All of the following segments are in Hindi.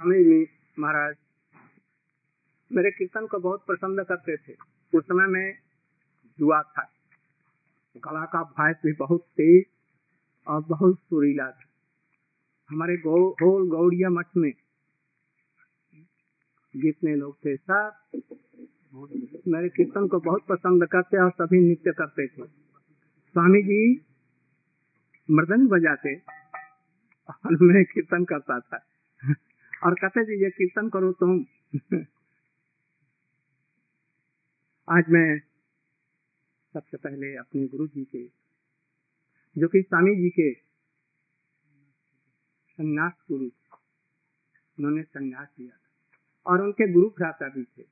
स्वामी जी महाराज। मेरे कीर्तन को बहुत पसंद करते थे। उस समय में जुआ था। गला का भाई भी बहुत तेज और बहुत सुरीला था। हमारे गौ गौड़िया मठ में जितने लोग थे, सब मेरे कीर्तन को बहुत पसंद करते और सभी नृत्य करते थे। स्वामी जी मृदंग बजाते और मैं कीर्तन करता था। और कहते जी, ये कीर्तन करो तुम। आज मैं सबसे पहले अपने गुरु जी के, जो कि स्वामी जी के संन्यास गुरु उन्होंने संन्यास लिया था। और उनके गुरु भ्राता भी थे।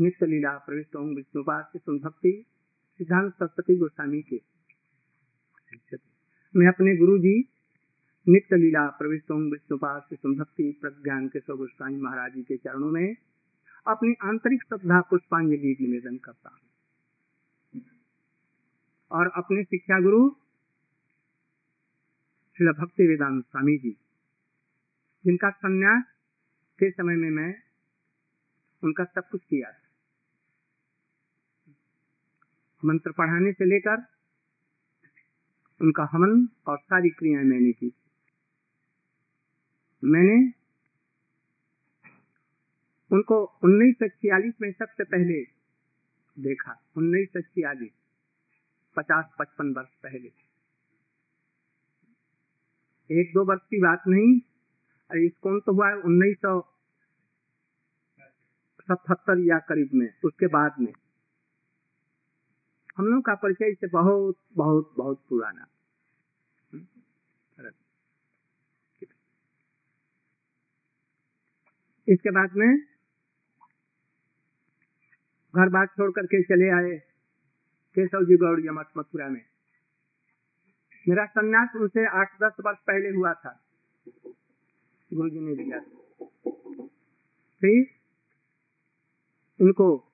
नित्य लीला, प्रविष्ट ओम विष्णुपास भक्ति, सिद्धांत सरस्वती गोस्वामी के। मैं अपने गुरु जी नित्य लीला प्रविष्ट ओम विष्णुपास भक्ति प्रज्ञान के गोस्वामी महाराज जी के चरणों में अपनी आंतरिक श्रद्धा पुष्पांजलि निवेदन करता हूँ। और अपने शिक्षा गुरु श्री भक्ति वेदांत स्वामी जी, जिनका संन्यास के समय में मैं उनका सब कुछ किया मंत्र पढ़ाने से लेकर उनका हमन और सारी क्रियाएँ मैंने की मैंने उनको उन्नीस सौ छियालीस में सबसे पहले देखा, उन्नीस सौ छियालीस, पचास पचपन वर्ष पहले। एक दो वर्ष की बात नहीं, अरे कौन तो हुआ है, उन्नीस सौ सतहत्तर या करीब में, उसके बाद में। हम लोग का परिचय इससे बहुत बहुत बहुत पुराना। इसके बाद में घर बात छोड़ करके चले आए केशव जी गौड़ मठ मथुरा में। मेरा संन्यास उनसे आठ दस वर्ष पहले हुआ था। गुरु जी ने दिया। फिर उनको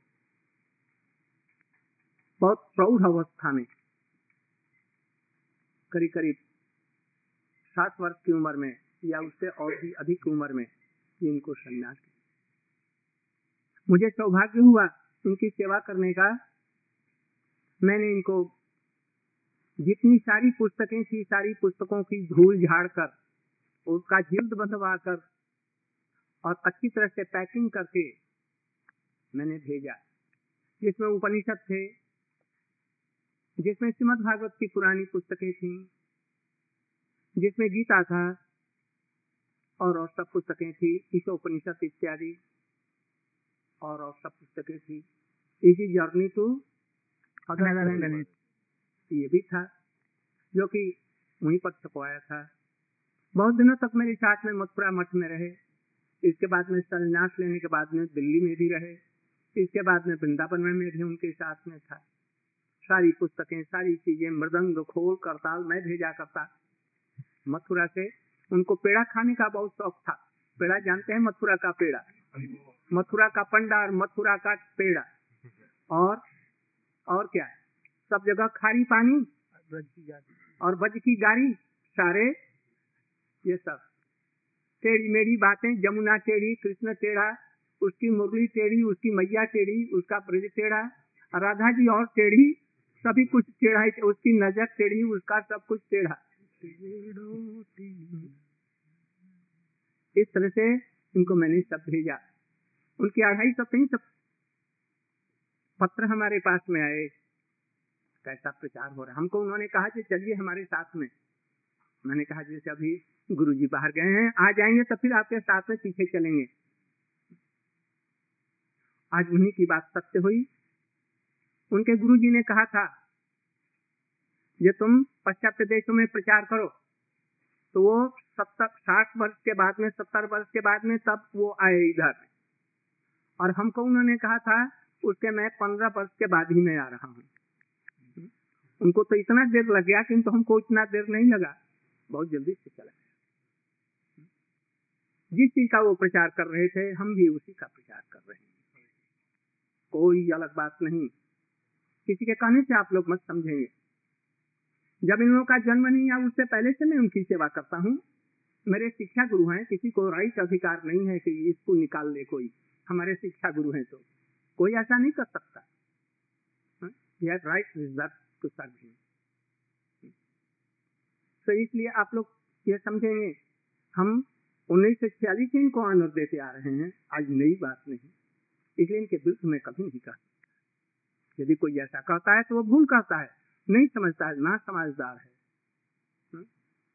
बहुत प्रौढ़ अवस्था में करीब करीब सात वर्ष की उम्र में या उससे और भी अधिक उम्र में इनको संन्यास मुझे सौभाग्य हुआ उनकी सेवा करने का। मैंने इनको जितनी सारी पुस्तकें थी, सारी पुस्तकों की धूल झाड़ कर, उसका जिल्द बंधवा कर और अच्छी तरह से पैकिंग करके मैंने भेजा, जिसमें उपनिषद थे, जिसमें श्रीमद भागवत की पुरानी पुस्तकें थी, जिसमें गीता था और और सब पुस्तकें थी ईशोपनिषद इत्यादि। और और सब पुस्तकें थी। इसी जर्नी टू ये भी था जो कि वहीं पर छपवाया था। बहुत दिनों तक मेरे साथ में मथुरा मठ में रहे। इसके बाद में संन्यास लेने के बाद में दिल्ली में भी रहे। इसके बाद में वृंदावन में भी उनके साथ में था। सारी पुस्तकें सारी चीज़ें मृदंग खोल करताल मैं भेजा करता। मथुरा से उनको पेड़ा खाने का बहुत शौक था। पेड़ा जानते हैं? मथुरा का पेड़ा। मथुरा का पंडार, मथुरा का पेड़ा। और और क्या है? सब जगह खारी पानी और बज की गाड़ी सारे, ये सब। टेढ़ी मेढ़ी बातें, जमुना टेढ़ी, कृष्ण टेढ़ा, उसकी मुरली टेढ़ी, उसकी मैया टेढ़ी, उसका ब्रज टेढ़ा, राधा जी और टेढ़ी, सभी कुछ टेढ़ा उसकी नज़र टेढ़ी, उसका सब कुछ टेढ़ा। इस तरह से इनको मैंने सब भेजा। उनकी अढ़ाई सौ तीन सब पत्र हमारे पास में आए। कैसा प्रचार हो रहा हमको उन्होंने कहा कि चलिए हमारे साथ में। मैंने कहा जैसे अभी गुरु जी बाहर गए हैं, आ जाएँगे तो फिर आपके साथ में पीछे चलेंगे। आज उन्हीं की बात सत्य हुई। उनके गुरु जी ने कहा था ये तुम पश्चात देशों में प्रचार करो। तो वो सत्तर, साठ वर्ष के बाद में, सत्तर वर्ष के बाद में तब वो आए इधर। और हमको उन्होंने कहा था, उसके मैं पंद्रह वर्ष के बाद ही मैं आ रहा हूँ। उनको तो इतना देर लग गया किंतु हमको इतना देर नहीं लगा। बहुत जल्दी से चला गया। जिस चीज़ का वो प्रचार कर रहे थे, हम भी उसी का प्रचार कर रहे हैं। कोई अलग बात नहीं। किसी के कहने से आप लोग मत समझेंगे। जब इन लोगों का जन्म नहीं या उससे पहले से मैं उनकी सेवा करता हूँ। मेरे शिक्षा गुरु हैं, किसी को राइट अधिकार नहीं है कि इसको निकाल ले कोई। हमारे शिक्षा गुरु हैं तो। कोई ऐसा नहीं कर सकता। राइट रिज़र्व टू सर्व तो इसलिए आप लोग ये समझेंगे, हम उन्नीस सौ छियालीस से इनको ऑनर देते आ रहे हैं। आज नई बात नहीं। इसलिए इनके विरुद्ध में कभी नहीं कहा। यदि कोई ऐसा कहता है तो वो भूल कहता है। नहीं समझता है ना समझदार है। हम्म?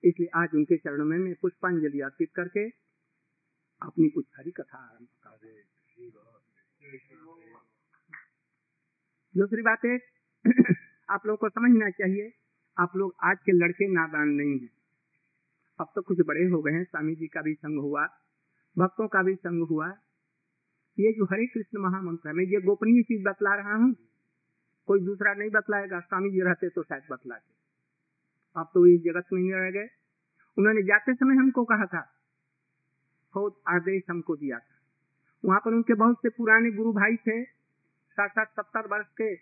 इसलिए आज उनके चरणों में मैं पुष्पांजलि अर्पित करके अपनी कुछ हरी कथा आरंभ कर दूसरी बात है, आप लोगों को समझना चाहिए, आप लोग आज के लड़के नादान नहीं हैं। अब तो कुछ बड़े हो गए हैं, स्वामी जी का भी संग हुआ, भक्तों का भी संग हुआ। ये जो हरे कृष्ण महामंत्र है, मैं ये गोपनीय चीज़ बतला रहा हूँ कोई दूसरा नहीं बतलाएगा, स्वामी जी रहते तो शायद बतलाते। आप तो इस जगत में नहीं रह गए। उन्होंने जाते समय हमको कहा था बहुत आदेश हमको दिया था। वहाँ पर उनके बहुत से पुराने गुरु भाई थे साठ साठ सत्तर वर्ष के।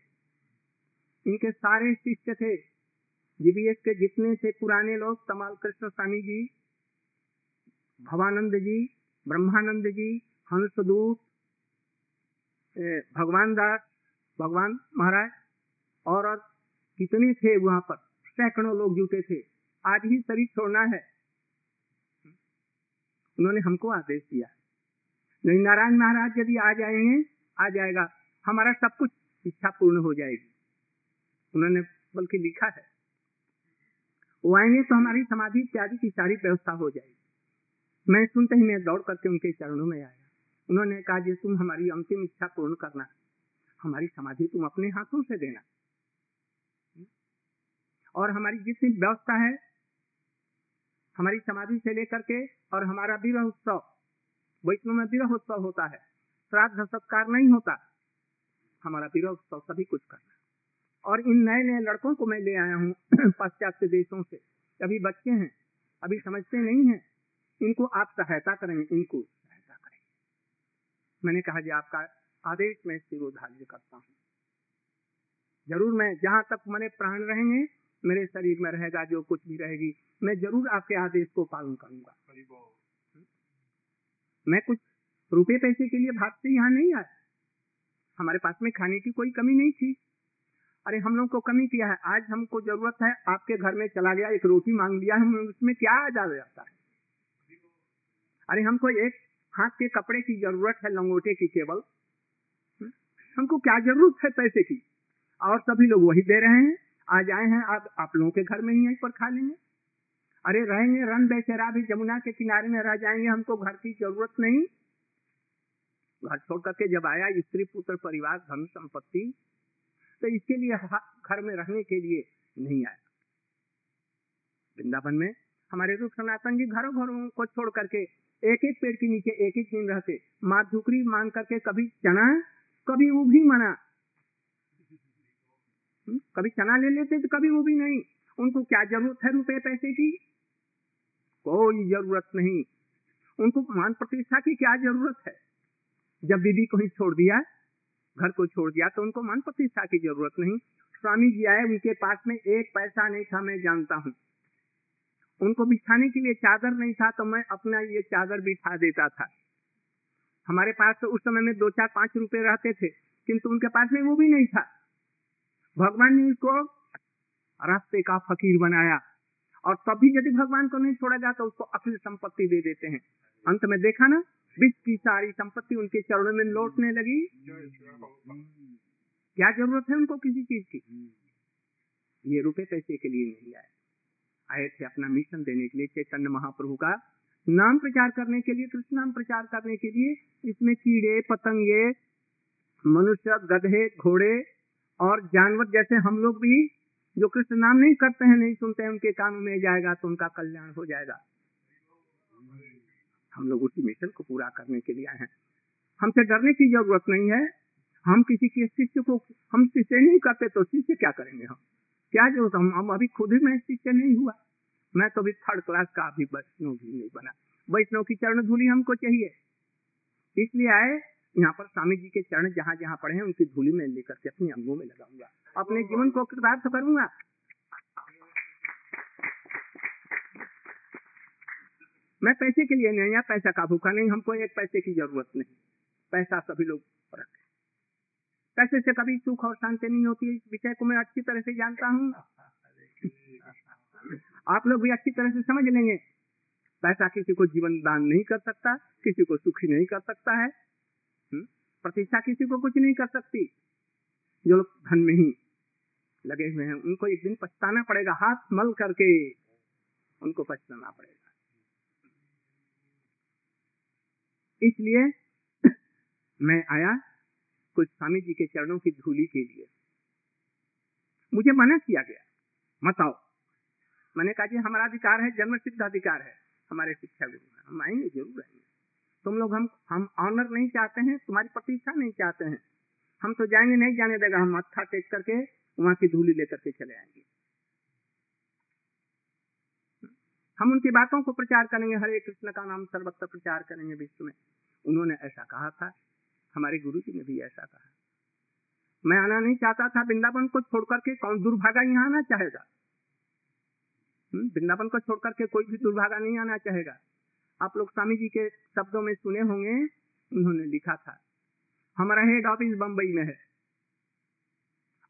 इनके सारे शिष्य थे। जीबीएस के जितने थे पुराने लोग, तमाल कृष्ण स्वामी जी, भवानंद जी, ब्रह्मानंद जी हंसदूत भगवान दास भगवान महाराज और, कितने थे वहाँ पर? सैकड़ों लोग जुटे थे। आज ही शरीर छोड़ना है। उन्होंने हमको आदेश दिया। नहीं नारायण महाराज यदि आ जाएँगे आ जाएगा। हमारा सब कुछ इच्छा पूर्ण हो जाएगी। उन्होंने बल्कि लिखा है वो आएँगे तो हमारी समाधि इत्यादि की सारी व्यवस्था हो जाएगी। मैं सुनते ही मैं दौड़ करके उनके चरणों में आया। उन्होंने कहा जी तुम हमारी अंतिम इच्छा पूर्ण करना हमारी समाधि तुम अपने हाथों से देना। और हमारी जितनी व्यवस्था है, हमारी समाधि से लेकर के और हमारा विवाह उत्सव, वैष्णव में विवाह उत्सव होता है, श्राद्ध सत्कार नहीं होता, हमारा विवाह उत्सव सभी कुछ करना और इन नए नए लड़कों को मैं ले आया हूँ पाश्चात्य देशों से। अभी बच्चे हैं, अभी समझते नहीं हैं, इनको आप सहायता करेंगे, इनको सहायता करेंगे। मैंने कहा जी, आपका आदेश में शिरोधार्य करता हूँ। ज़रूर मैं जहाँ तक मैंने प्राण रहेंगे मेरे शरीर में रहेगा जो कुछ भी रहेगी मैं ज़रूर आपके आदेश को पालन करूँगा। मैं कुछ रुपए पैसे के लिए भाग से यहाँ नहीं आया। हमारे पास में खाने की कोई कमी नहीं थी। अरे हम लोग को कमी किया है। आज हमको ज़रूरत है आपके घर में चला गया एक रोटी मांग लिया हम उसमें क्या आ जाता है? अरे हमको एक हाथ के कपड़े की ज़रूरत है लंगोटे की केवल। हमको क्या ज़रूरत है पैसे की? और सभी लोग वही दे रहे हैं। आज आए हैं, आप आप लोगों के घर में ही यहीं पर खा लेंगे। अरे रहेंगे, रन बेचेरा भी जमुना के किनारे में रह जाएँगे, हमको घर की ज़रूरत नहीं। घर छोड़ करके जब आया, स्त्री, पुत्र, परिवार, धन, संपत्ति तो इसके लिए घर में रहने के लिए नहीं आया। वृंदावन में हमारे रूप सनातन जी घरों घरों को छोड़ करके एक एक पेड़ के नीचे एक एक दिन रहते। माँ झुकरी मान करके कभी चना कभी वो भी मना। हम्म, कभी चना ले लेते तो कभी वो भी नहीं। उनको क्या ज़रूरत है रुपए पैसे की? कोई ज़रूरत नहीं। उनको मान प्रतिष्ठा की क्या ज़रूरत है? जब बीबी को ही छोड़ दिया घर को छोड़ दिया तो उनको मान प्रतिष्ठा की ज़रूरत नहीं। स्वामी जी आए उनके पास में एक पैसा नहीं था मैं जानता हूँ। उनको बिछाने के लिए चादर नहीं था तो मैं अपना ये चादर बिछा देता था। हमारे पास तो उस समय में दो, चार, पाँच रुपए रहते थे, किंतु उनके पास में वो भी नहीं था। भगवान ने उसको रास्ते का फकीर बनाया और तभी यदि भगवान को नहीं छोड़ा जाता, उसको अखिल संपत्ति दे देते हैं। अंत में देखा ना, विश्व की सारी संपत्ति उनके चरणों में लौटने लगी। क्या ज़रूरत है उनको किसी चीज़ की? ये रुपए पैसे के लिए नहीं आए। आए थे अपना मिशन देने के लिए चैतन्य महाप्रभु का नाम प्रचार करने के लिए, कृष्ण नाम प्रचार करने के लिए, इसमें कीड़े, पतंगे, मनुष्य, गधे, घोड़े और जानवर जैसे हम लोग भी, जो कृष्ण नाम नहीं करते हैं, नहीं सुनते हैं, उनके कानों में जाएगा तो उनका कल्याण हो जाएगा। हम लोग उसी मिशन को पूरा करने के लिए आए हैं। हमसे डरने की ज़रूरत नहीं है। हम किसी के शिष्य को, हम शिष्य नहीं करते तो शिष्य क्या करेंगे हम? क्या ज़रूरत हम हम अभी खुद ही मैं शिष्य नहीं हुआ। मैं तो अभी थर्ड क्लास का अभी वैष्णव भी नहीं बना। वैष्णव की चरण धूली हमको चाहिए। इसलिए आए, यहाँ पर स्वामी जी के चरण जहाँ जहाँ पड़े हैं, उनकी धूली में लेकर के अपने अंगों में लगाऊँगा। अपने जीवन को कृतार्थ करूँगा। मैं पैसे के लिए नहीं या पैसा का भूखा नहीं, हमको एक पैसे की ज़रूरत नहीं। पैसा सभी लोग रखें पैसे से कभी सुख और शांति नहीं होती, इस विषय को मैं अच्छी तरह से जानता हूँ। आप लोग भी अच्छी तरह से समझ लेंगे। पैसा किसी को जीवन दान नहीं कर सकता, किसी को सुखी नहीं कर सकता है। हम्म? प्रतिष्ठा किसी को कुछ नहीं कर सकती। जो लोग धन में ही लगे हुए हैं, उनको एक दिन पछताना पड़ेगा, हाथ मल करके। उनको पछताना पड़ेगा। इसलिए मैं आया कुछ स्वामी जी के चरणों की धूली के लिए। मुझे मना किया गया। मत आओ। मैंने कहा जी हमारा अधिकार है, जन्म सिद्ध अधिकार है। हमारे शिक्षा गुरु हम आएँगे, ज़रूर आएँगे। तुम लोग हम हम ऑनर नहीं चाहते हैं, तुम्हारी प्रतीक्षा नहीं चाहते हैं। हम तो जाएँगे, नहीं जाने देगा। हम मत्था टेक करके, वहाँ की धूली लेकर के चले आएँगे। हम उनकी बातों को प्रचार करेंगे। हरे कृष्ण का नाम सर्वत्र प्रचार करेंगे विश्व में। उन्होंने ऐसा कहा था। हमारे गुरु जी ने भी ऐसा कहा। मैं आना नहीं चाहता था। वृंदावन को छोड़ करके कौन दुर्भागा यहाँ आना चाहेगा? वृंदावन को छोड़ करके कोई भी दुर्भागा नहीं आना चाहेगा। आप लोग स्वामी जी के शब्दों में सुने होंगे उन्होंने लिखा था हमारा हेड ऑफ़िस बम्बई में है।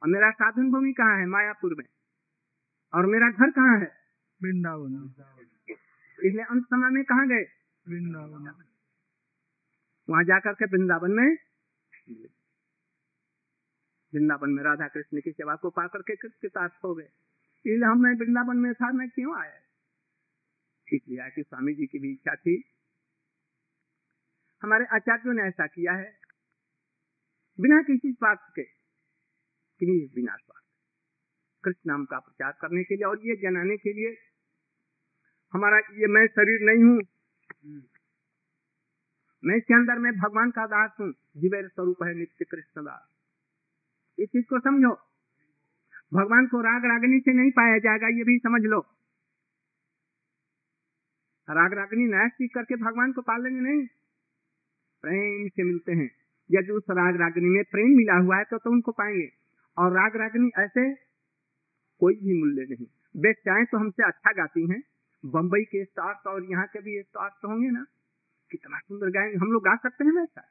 और मेरा साधन भूमि कहाँ है? मायापुर में। और मेरा घर कहाँ है? वृंदावन। इसलिए अंत समय में कहा गए? वृंदावन। वहाँ जाकर के वृंदावन में वृंदावन में राधा कृष्ण की सेवा को पा करके कृतार्थ हो गए? इसलिए हम मैं वृंदावन में था मैं क्यों आया इसलिए कि स्वामी जी की भी इच्छा थी। हमारे आचार्यों ने ऐसा किया है। बिना किसी स्वार्थ के बिना स्वार्थ। कृष्ण नाम का प्रचार करने के लिए और ये जनाने के लिए। हमारा ये मैं शरीर नहीं हूँ। मैं इसके अंदर में भगवान का दास हूँ। जीवेर स्वरूप है नित्य कृष्ण दास। इस चीज़ को समझो। भगवान को राग रागनी से नहीं पाया जाएगा ये भी समझ लो। राग रागनी नया सीख करके भगवान को पाल लेंगे नहीं। प्रेम से मिलते हैं। यदि उस राग रागनी में प्रेम मिला हुआ है तो, तो उनको पाएँगे। और राग रागनी ऐसे कोई भी मूल्य नहीं। वे चाहे तो हमसे अच्छा गाती हैं। बम्बई के स्टार्स और यहाँ के भी स्टार्स तो होंगे ना। कितना सुंदर गाएँगे। हम लोग गा सकते हैं वैसा।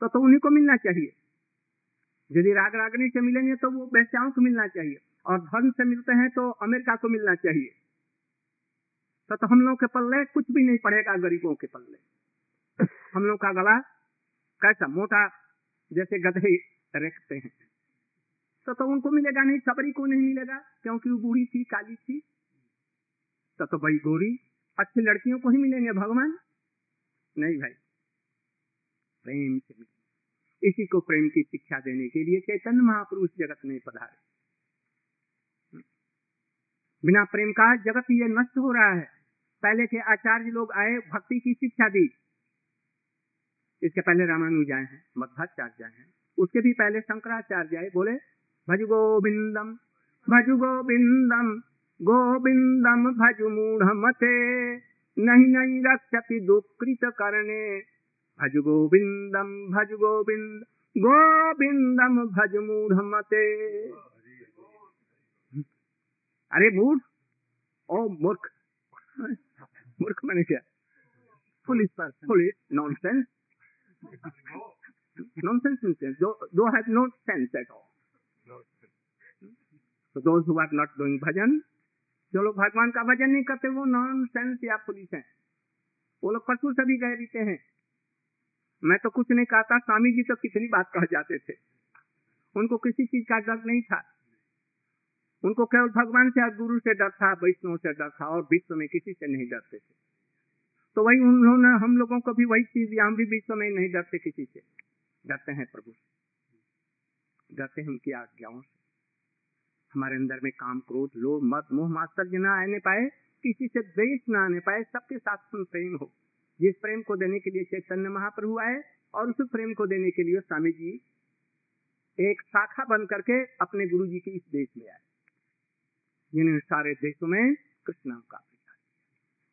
तो, तो उन्हीं को मिलना चाहिए। यदि राग रागनी से मिलेंगे तो वो वैश्याओं को मिलना चाहिए। और धर्म से मिलते हैं तो अमेरिका को मिलना चाहिए। तो, तो हम लोग के पल्ले कुछ भी नहीं पड़ेगा गरीबों के पल्ले। हम लोग का गला कैसा मोटा जैसे गधे रखते हैं। तो तो उनको मिलेगा नहीं सबरी को नहीं मिलेगा क्योंकि वो बूढ़ी थी काली थी। तो तो भाई गोरी अच्छी लड़कियों को ही मिलेंगे भगवान। नहीं भाई प्रेम से मिले इसी को प्रेम की शिक्षा देने के लिए चैतन्य महापुरुष जगत में पधारे। बिना प्रेम का जगत ये नष्ट हो रहा है। पहले के आचार्य लोग आए, भक्ति की शिक्षा दी। इसके पहले रामानुज आए हैं, मध्वाचार्य आए हैं। उसके भी पहले शंकराचार्य आए, बोले, भज गोविंदम भज गोविंदम गोविंदम भज मूढ़ मते नहीं नहीं रक्षति दुकृत करने भज गोविंदम भज गोविंद गोविंदम भज मूढ़ मते अरे मूढ़? ओ मूर्ख। मूर्ख मैंने क्या? Police person police nonsense nonsense means those, those have no sense at all. So those who are not doing bhajan, जो लोग भगवान का भजन नहीं करते वो नॉन सेंस या पुलिस है। वो लोग पशु सभी कह देते हैं। मैं तो कुछ नहीं कहता स्वामी जी तो कितनी बात कह जाते थे। उनको किसी चीज़ का डर नहीं था। उनको केवल भगवान से और गुरु से डर था, वैष्णव से डर था और विश्व में किसी से नहीं डरते थे। तो वही उन्होंने, हम लोगों को भी वही चीज़, हम भी विश्व में नहीं डरते किसी से। डरते हैं प्रभु। से डरते हैं उनकी आज्ञाओं से। हमारे अंदर में काम, क्रोध, लोभ मत मोह मात्सर्य न आने पाए, किसी से द्वेष न आने पाए, सबके साथ प्रेम हो। जिस प्रेम को देने के लिए चैतन्य महाप्रभु आए और उस प्रेम को देने के लिए स्वामी जी एक शाखा बन करके अपने गुरु जी के इस देश में आए। जिन्हें सारे देशों में कृष्ण का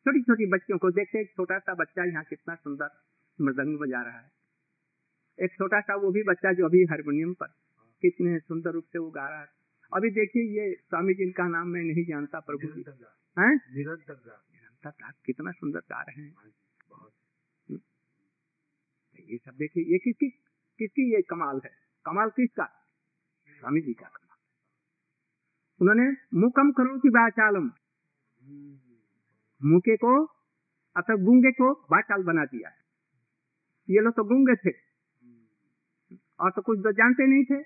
छोटी छोटी बच्चियों को देखते एक छोटा सा बच्चा यहाँ कितना सुंदर मृदंग बजा रहा है। एक छोटा सा वो भी बच्चा जो अभी हारमोनियम पर कितने सुंदर रूप से वो गा रहा है। अभी देखिए ये स्वामी जी का नाम मैं नहीं जानता प्रभु जी। तथा कितना सुंदर गा रहे हैं? ये सब देखिए, ये किसकी किसकी ये कमाल है? कमाल किसका? स्वामी जी का कमाल। उन्होंने मुकम करो की बाचालम। मुके को, अतः गूँगे को बाचाल बना दिया ये लोग तो गुंगे थे। और तो कुछ तो जानते नहीं थे।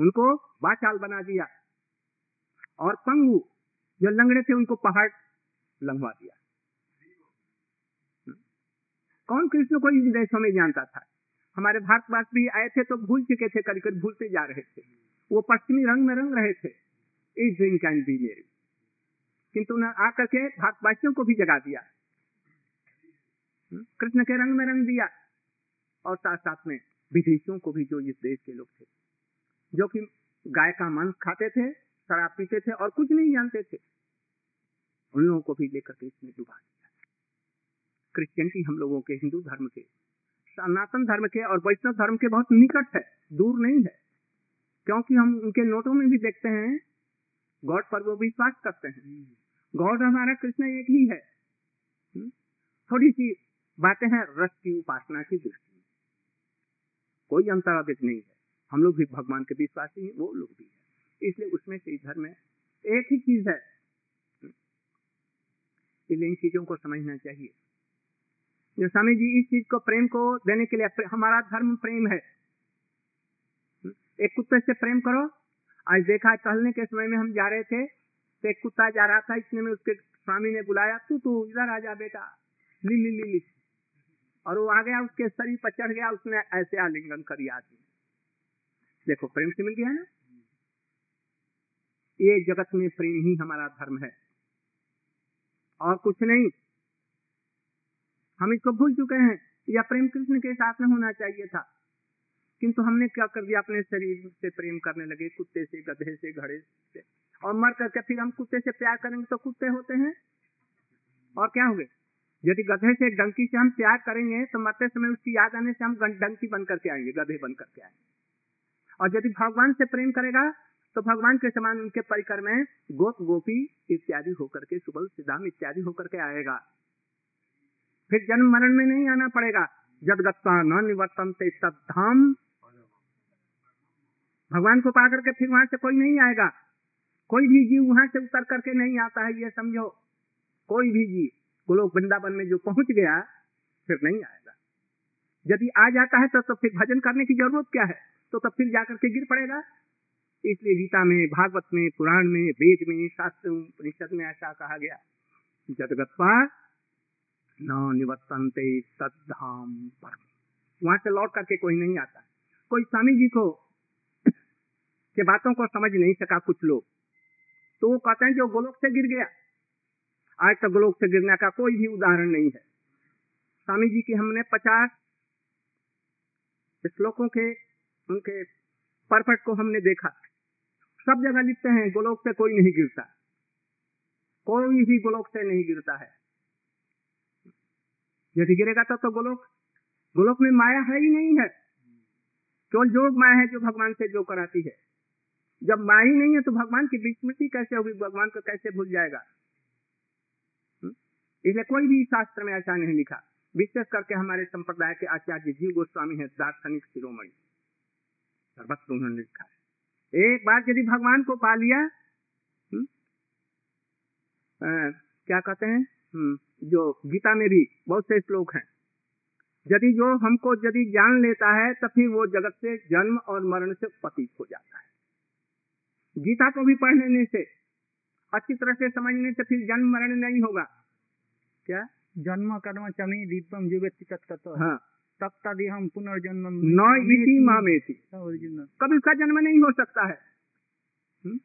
उनको बाचाल बना दिया। और पंगु, जो लंगड़े थे, उनको पहाड़ लंगवा दिया। कौन कृष्ण को इन देशों में जानता था? हमारे भारतवास भी आए थे तो भूल चुके थे कभी कभी भूलते जा रहे थे। वो पश्चिमी रंग में रंग रहे थे। इस ड्रीम कैन बी मेरी। किंतु उन्हें आकर के भारतवासियों को भी जगा दिया? कृष्ण के रंग में रंग दिया। और साथ साथ में विदेशियों को भी जो इस देश के लोग थे, जो कि गाय का मांस खाते थे, शराब पीते थे और कुछ नहीं जानते थे, उन लोगों को भी लेकर के इसमें डुबा दिया। क्रिश्चियनिटी हम लोगों के, हिंदू धर्म के। सनातन धर्म के और वैष्णव धर्म के बहुत निकट है, दूर नहीं है। क्योंकि हम उनके नोटों में भी देखते हैं, गॉड पर वो विश्वास करते हैं। गॉड हमारा कृष्ण एक ही है। हम्म? थोड़ी सी बातें हैं, रस की उपासना की दृष्टि। में कोई अंतर अधिक नहीं है। हम लोग भी भगवान के विश्वासी हैं, वो लोग भी है। इसलिए उसमें से इधर में एक ही चीज़ है। इसलिए इन चीज़ों को समझना चाहिए। स्वामी जी इस चीज़ को प्रेम को देने के लिए हमारा धर्म प्रेम है। एक कुत्ते से प्रेम करो। आज देखा टहलने के समय में हम जा रहे थे तो एक कुत्ता जा रहा था इतने में उसके स्वामी ने बुलाया, तू तू, इधर आ जा बेटा। ली ली ली ली। और वो आ गया, उसके शरीर पर चढ़ गया, उसने ऐसे आलिंगन कर आदमी देखो, प्रेम से मिल गया ना? ये जगत में प्रेम ही हमारा धर्म है। और कुछ नहीं। हम इसको भूल चुके हैं या प्रेम कृष्ण के साथ में होना चाहिए था। किंतु हमने क्या कर दिया? अपने शरीर से प्रेम करने लगे, कुत्ते से, गधे से, घड़े से। और मर करके फिर हम कुत्ते से प्यार करेंगे तो कुत्ते होते हैं? और क्या होंगे यदि गधे से डंकी से हम प्यार करेंगे तो मरते समय उसकी याद आने से हम डंकी बन करके आएँगे, गधे बन करके आएँगे। और यदि भगवान से प्रेम करेगा तो भगवान के समान उनके परिकर में गोप गोपी इत्यादि होकर के सुबल सिद्धाम इत्यादि होकर के आएगा। फिर जन्म मरण में नहीं आना पड़ेगा। जब गत्ता न निवर्तन धाम भगवान को पा करके फिर वहाँ से कोई नहीं आएगा। कोई भी जीव वहाँ से उतर करके नहीं आता है ये समझो। कोई भी जीव गोलोक वृंदावन में जो पहुँच गया फिर नहीं आएगा। यदि आ जाता है तो, तो फिर भजन करने की ज़रूरत क्या है? तो तब फिर जाकर के गिर पड़ेगा। इसलिए गीता में भागवत में पुराण में वेद में शास्त्र परिषद में ऐसा कहा गया। जदगत्वा न निवर्तनते तद्धाम पर वहाँ से लौट करके कोई नहीं आता। कोई स्वामी जी को के बातों को समझ नहीं सका कुछ लोग। तो वो कहते हैं जो गोलोक से गिर गया। आज तक गोलोक से गिरने का कोई भी उदाहरण नहीं है। स्वामी जी की हमने पचास श्लोकों के, उनके परफेक्ट को हमने देखा। सब जगह लिखते हैं, गोलोक से कोई नहीं गिरता। कोई भी गोलोक से नहीं गिरता है। यदि गिरेगा तब तो गोलोक गोलोक में माया है ही नहीं है। केवल जो माया है जो भगवान से जो कराती है। जब माया ही नहीं है तो भगवान की विस्मृति कैसे होगी? भगवान को कैसे भूल जाएगा? हम्म? इसलिए कोई भी शास्त्र में ऐसा नहीं लिखा। विशेष करके हमारे संप्रदाय के आचार्य जीव गोस्वामी है दार्शनिक शिरोमणि। सर्वत्र उन्होंने लिखा है। एक बार यदि भगवान को पा लिया हम्म, आ, क्या कहते हैं? हम्म, जो गीता में भी बहुत से श्लोक हैं। यदि जो हमको यदि जान लेता है तो फिर वो जगत से जन्म और मरण से पतित हो जाता है। गीता को भी पढ़ लेने से अच्छी तरह से समझने से फिर जन्म मरण नहीं होगा। क्या? जन्म कर्म चमी दीपम जीवित हाँ। तब हम पुनर्जन्म न इति मामेति। कभी उसका जन्म नहीं हो सकता है। हुँ?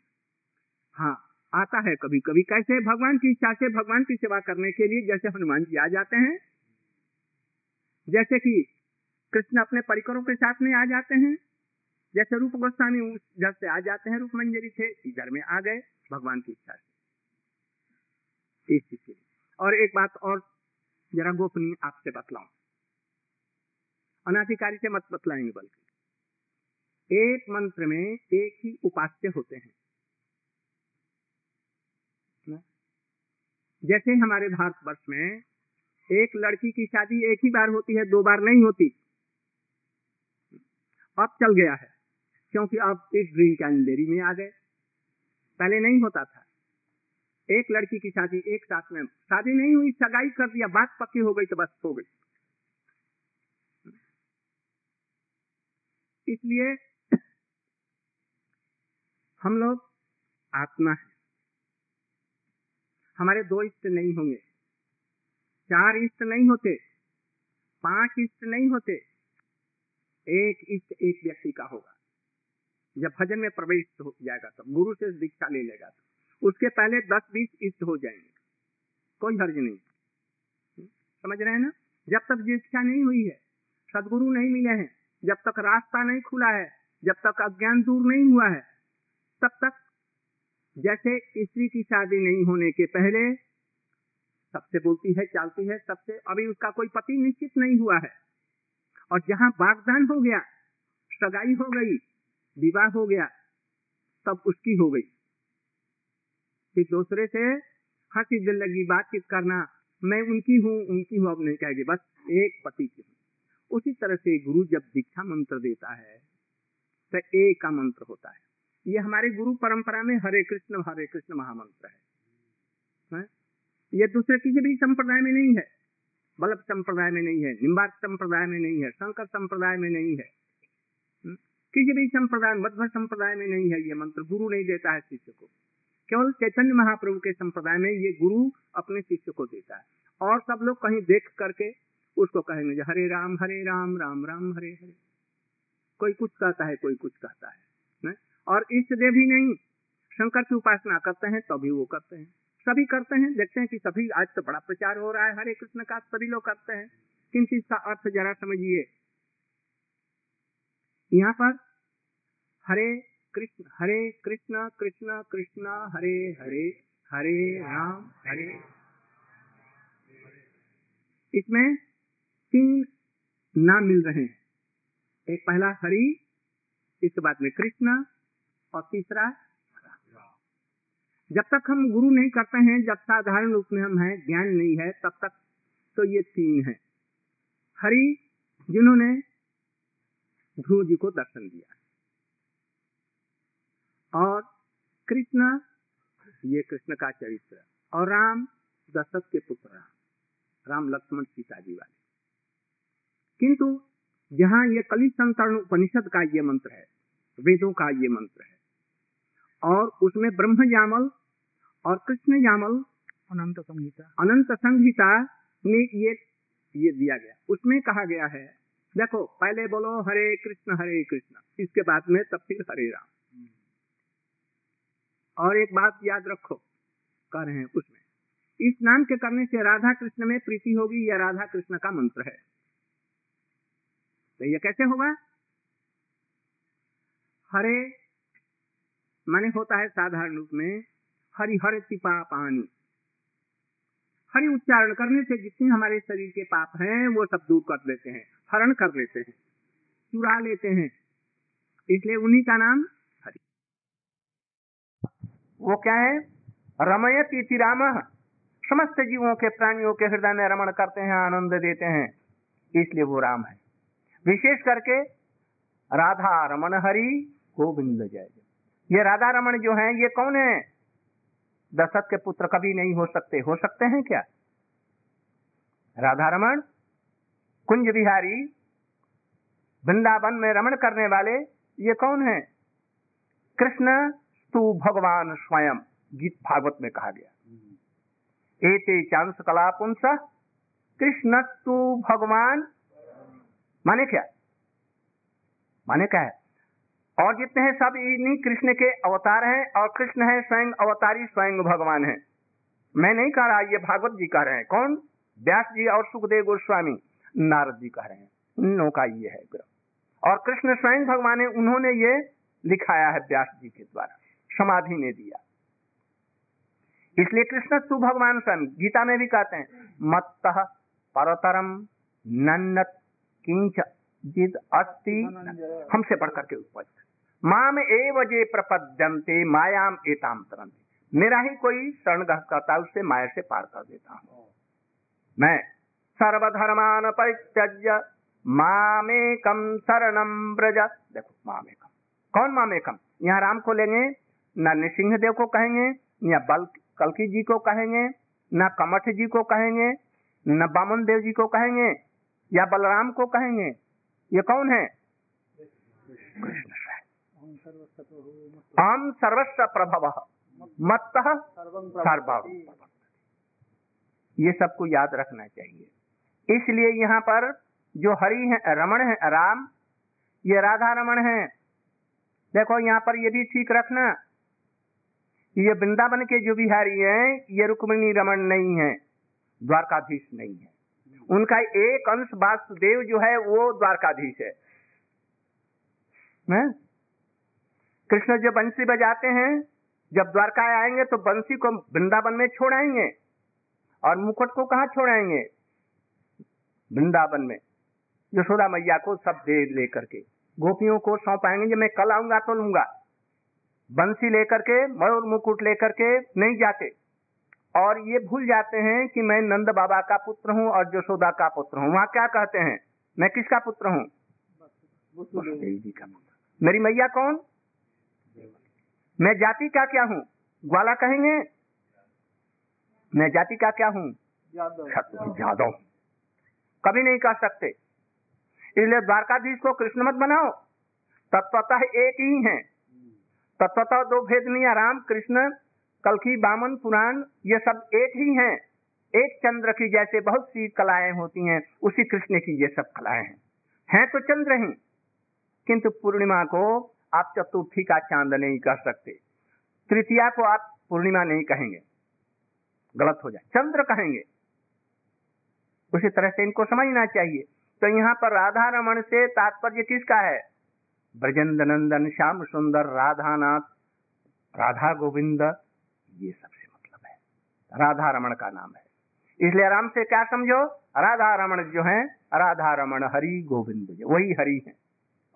हाँ। आता है कभी कभी कैसे? भगवान की इच्छा से, भगवान की सेवा करने के लिए जैसे हनुमान जी आ जाते हैं, जैसे कि कृष्ण अपने परिकरों के साथ में आ जाते हैं, जैसे रूप गोस्वामी जब से आ जाते हैं रूप मंजरी से, इधर में आ गए, भगवान की इच्छा से। इस के और एक बात और जरा गोपनीय आपसे बतलाऊं। अनाधिकारी से मत बतलाएँगे बल्कि, एक मंत्र में एक ही उपास्य होते हैं। जैसे हमारे भारतवर्ष में एक लड़की की शादी एक ही बार होती है, दो बार नहीं होती। अब चल गया है, क्योंकि अब इस ड्रीम कैलेंडरी में आ गए। पहले नहीं होता था। एक लड़की की शादी एक साथ में, शादी नहीं हुई, सगाई कर दिया, बात पक्की हो गई तो बस हो गई। इसलिए हम लोग आत्मा है। हमारे दो इष्ट नहीं होंगे। चार इष्ट नहीं होते, पाँच इष्ट नहीं होते, एक इष्ट एक व्यक्ति का होगा। जब भजन में प्रवेश हो जाएगा तो गुरु से दीक्षा ले लेगा तो उसके पहले दस बीस इष्ट हो जाएँगे। कोई हर्ज नहीं। समझ रहे हैं ना? जब तक दीक्षा नहीं हुई है, सदगुरु नहीं मिले हैं, जब तक रास्ता नहीं खुला है, जब तक अज्ञान दूर नहीं हुआ है, तब तक जैसे स्त्री की शादी नहीं होने के पहले, सबसे बोलती है, चालती है, सबसे, अभी उसका कोई पति निश्चित नहीं हुआ है। और जहाँ बागदान हो गया, सगाई हो गई, विवाह हो गया, तब उसकी हो गई। फिर दूसरे से, हँसी दिल लगी, बातचीत करना, मैं उनकी हूँ उनकी हूँ, अब नहीं कहेगी, बस एक पति की हूँ। उसी तरह से गुरु जब दीक्षा मंत्र देता है तो एक का मंत्र होता है। ये हमारे गुरु परंपरा में हरे कृष्ण हरे कृष्ण महामंत्र है, है? ये दूसरे किसी भी संप्रदाय में नहीं है। बल्लभ संप्रदाय में नहीं है निम्बार्क संप्रदाय में नहीं है शंकर संप्रदाय में नहीं है। हम्म? किसी भी संप्रदाय मध्य संप्रदाय में नहीं है ये मंत्र गुरु नहीं देता है शिष्य को। केवल चैतन्य महाप्रभु के संप्रदाय में ये गुरु अपने शिष्य को देता है। और सब लोग कहीं देख करके उसको कहेंगे हरे राम हरे राम राम राम हरे हरे। कोई कुछ कहता है कोई कुछ कहता है। ने? और इष्ट देव ही नहीं। शंकर की उपासना करते हैं तभी वो करते हैं। सभी करते हैं, देखते हैं कि सभी, आज तो बड़ा प्रचार हो रहा है, हरे कृष्ण का, सभी लोग करते हैं। किंतु इसका अर्थ जरा समझिए। यहाँ पर, हरे कृष्ण हरे कृष्ण कृष्ण कृष्ण, हरे हरे हरे राम, हरे। इसमें तीन नाम मिल रहे हैं। एक पहला हरि इसके बाद में कृष्ण और तीसरा जब तक हम गुरु नहीं करते हैं, जब साधारण रूप में हम हैं, ज्ञान नहीं है, तब तक तो ये तीन है। हरि, जिन्होंने ध्रुव जी को दर्शन दिया और कृष्ण, ये कृष्ण का चरित्र और राम, दशरथ के पुत्र राम राम लक्ष्मण सीता जी वाले। किंतु जहाँ ये कली संतरण उपनिषद का ये मंत्र है, वेदों का ये मंत्र है। और उसमें ब्रह्म जामल और कृष्ण यामल अनंत संहिता। अनंत संहिता में ये ये दिया गया। उसमें कहा गया है देखो पहले बोलो हरे कृष्ण हरे कृष्ण इसके बाद में तब फिर हरे राम। और एक बात याद रखो कह रहे हैं उसमें इस नाम के करने से राधा कृष्ण में प्रीति होगी यह राधा कृष्ण का मंत्र है? तो यह कैसे होगा? हरे माने होता है साधारण रूप में हरिहर तिपा पानी। हरि उच्चारण करने से जितने हमारे शरीर के पाप हैं, वो सब दूर कर लेते हैं, हरण कर लेते हैं, चुरा लेते हैं। इसलिए उन्हीं का नाम हरि। वो क्या है? रमयत इति राम समस्त जीवों के प्राणियों के हृदय में रमण करते हैं, आनंद देते हैं। इसलिए वो राम है। विशेष करके राधा रमन हरि, गोविंद जय। ये राधा रमन जो है, ये कौन है? दशरथ के पुत्र कभी नहीं हो सकते। हो सकते हैं क्या? राधा रमन कुंज बिहारी, वृंदावन में रमण करने वाले, ये कौन है? कृष्ण, तू भगवान स्वयं, गीत भागवत में कहा गया। एते चांस कला पुंस कृष्ण, तू भगवान, माने क्या? माने क्या है? और जितने हैं सब इन्हीं कृष्ण के अवतार हैं और कृष्ण है स्वयं अवतारी स्वयं भगवान है। मैं नहीं कह रहा ये भागवत जी कह रहे हैं। कौन? व्यास जी और सुखदेव गोस्वामी। नारद जी कह रहे हैं। उन लोगों का ये है ग्रह। और कृष्ण स्वयं भगवान है उन्होंने ये लिखाया है व्यास जी के द्वारा। समाधि ने दिया। इसलिए कृष्ण तु भगवान स्वयं। गीता में भी कहते हैं मत परतरम नन्नत किंच जिद अस्ति। हमसे बढ़कर के उपस्थित। माम एव जे प्रपद्यंते मायाम एताम तरंते मेरा ही कोई शरण करता उससे माया से पार कर देता हूँ। मैं सर्वधर्मान परित्यज्य मामेकम शरणम ब्रज देखो मामेकम कौन मामेकम यहाँ राम को लेंगे, न नृसिंह देव को कहेंगे या बल, कलकी जी को कहेंगे, न कमठ जी को कहेंगे, न बामन देव जी को कहेंगे, या बलराम को कहेंगे। ये कौन है? कृष्ण हम सर्वस्व प्रभव। मत सर्व ये सबको याद रखना चाहिए। इसलिए यहाँ पर जो हरि है रमण है राम ये राधा रमण है। देखो यहाँ पर ये भी ठीक रखना। ये वृंदावन के जो बिहारी हैं ये रुक्मिणी रमन नहीं है द्वारकाधीश नहीं है। उनका एक अंश वासुदेव जो है वो द्वारकाधीश है, है? कृष्ण जब बंसी बजाते हैं जब द्वारका आएँगे तो बंसी को वृंदावन में छोड़ाएँगे और मुकुट को कहा छोड़ाएँगे? वृंदावन में। यशोदा मैया को सब दे लेकर के गोपियों को सौंपाएँगे जब मैं कल आऊँगा तो लूँगा। बंसी लेकर के मयूर मुकुट लेकर के नहीं जाते। और ये भूल जाते हैं कि मैं नंद बाबा का पुत्र हूँ और यशोदा का पुत्र हूँ। वहाँ क्या कहते हैं? मैं किसका पुत्र हूँ? जी मेरी मैया कौन? मैं जाति का क्या हूँ? ग्वाला कहेंगे? मैं जाति का क्या हूँ? जादव कभी नहीं कह सकते। इसलिए द्वारकाधीश को कृष्ण मत बनाओ। तत्वतः एक ही है। तत्वतः दो भेद नहीं राम कृष्ण कलखी बामन पुराण ये सब एक ही हैं। एक चंद्र की जैसे बहुत सी कलाएँ होती हैं उसी कृष्ण की ये सब कलाएँ हैं। हैं तो चंद्र ही किंतु पूर्णिमा को आप चतुर्थी का चाँद नहीं कर सकते। तृतीया को आप पूर्णिमा नहीं कहेंगे। गलत हो जाए। चंद्र कहेंगे। उसी तरह से इनको समझना चाहिए। तो यहाँ पर राधा रमन से तात्पर्य किसका है? ब्रजेंद्र नंदन श्याम सुंदर, राधानाथ, राधा गोविंद, ये सबसे मतलब है। राधा रमन का नाम है। इसलिए आराम से क्या समझो? राधा रमन जो है, राधा रमन हरि गोविंद वही हरि है।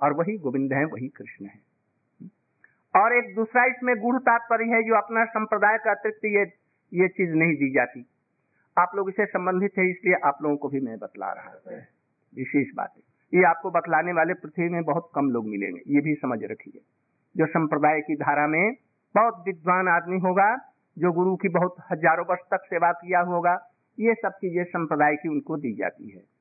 और वही गोविंद है, वही कृष्ण है। और एक दूसरा इसमें गुड़ तात्पर्य है, जो अपना संप्रदाय का अतिरिक्त ये ये चीज़ नहीं दी जाती। आप लोग इसे संबंधित है, इसलिए आप लोगों को भी मैं बतला रहा हूँ। विशेष बात है। ये आपको बतलाने वाले पृथ्वी में बहुत कम लोग मिलेंगे, ये भी समझ रखिए। जो संप्रदाय की धारा में बहुत विद्वान आदमी होगा, जो गुरु की बहुत हज़ारों वर्ष तक सेवा किया होगा, ये सब चीज़ें संप्रदाय की उनको दी जाती है।